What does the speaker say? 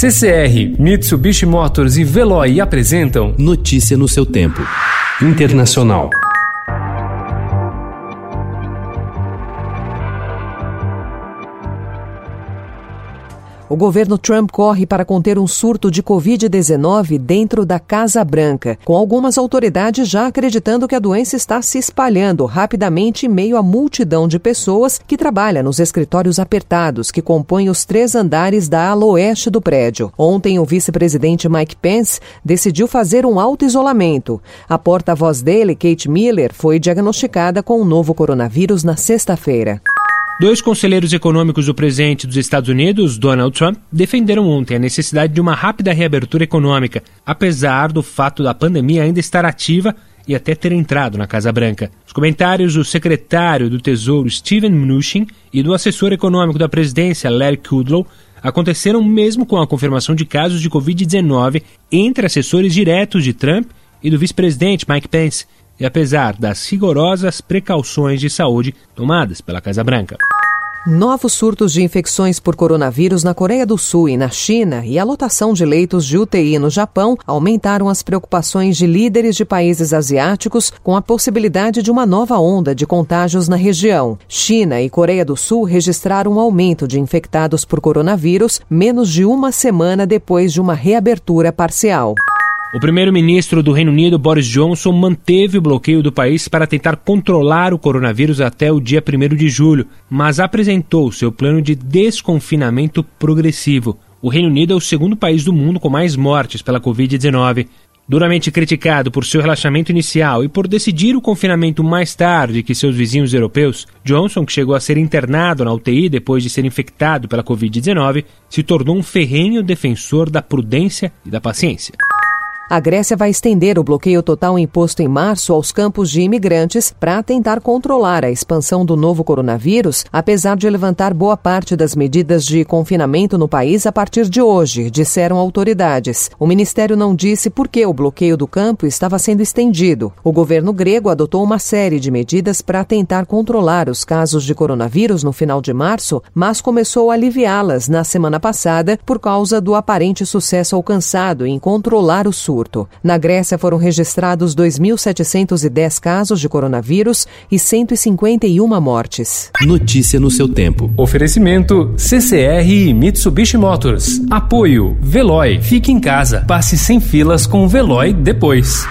CCR, Mitsubishi Motors e Veloy apresentam Notícia no seu tempo. Internacional. O governo Trump corre para conter um surto de Covid-19 dentro da Casa Branca, com algumas autoridades já acreditando que a doença está se espalhando rapidamente em meio à multidão de pessoas que trabalha nos escritórios apertados que compõem os três andares da ala oeste do prédio. Ontem, o vice-presidente Mike Pence decidiu fazer um auto-isolamento. A porta-voz dele, Kate Miller, foi diagnosticada com o novo coronavírus na sexta-feira. Dois conselheiros econômicos do presidente dos Estados Unidos, Donald Trump, defenderam ontem a necessidade de uma rápida reabertura econômica, apesar do fato da pandemia ainda estar ativa e até ter entrado na Casa Branca. Os comentários do secretário do Tesouro Steven Mnuchin e do assessor econômico da presidência Larry Kudlow aconteceram mesmo com a confirmação de casos de Covid-19 entre assessores diretos de Trump e do vice-presidente Mike Pence e apesar das rigorosas precauções de saúde tomadas pela Casa Branca. Novos surtos de infecções por coronavírus na Coreia do Sul e na China e a lotação de leitos de UTI no Japão aumentaram as preocupações de líderes de países asiáticos com a possibilidade de uma nova onda de contágios na região. China e Coreia do Sul registraram um aumento de infectados por coronavírus menos de uma semana depois de uma reabertura parcial. O primeiro-ministro do Reino Unido, Boris Johnson, manteve o bloqueio do país para tentar controlar o coronavírus até o dia 1 de julho, mas apresentou seu plano de desconfinamento progressivo. O Reino Unido é o segundo país do mundo com mais mortes pela Covid-19. Duramente criticado por seu relaxamento inicial e por decidir o confinamento mais tarde que seus vizinhos europeus, Johnson, que chegou a ser internado na UTI depois de ser infectado pela Covid-19, se tornou um ferrenho defensor da prudência e da paciência. A Grécia vai estender o bloqueio total imposto em março aos campos de imigrantes para tentar controlar a expansão do novo coronavírus, apesar de levantar boa parte das medidas de confinamento no país a partir de hoje, disseram autoridades. O ministério não disse por que o bloqueio do campo estava sendo estendido. O governo grego adotou uma série de medidas para tentar controlar os casos de coronavírus no final de março, mas começou a aliviá-las na semana passada por causa do aparente sucesso alcançado em controlar o sul surto. Na Grécia foram registrados 2.710 casos de coronavírus e 151 mortes. Notícia no seu tempo. Oferecimento CCR e Mitsubishi Motors. Apoio Veloy. Fique em casa. Passe sem filas com o Veloy depois.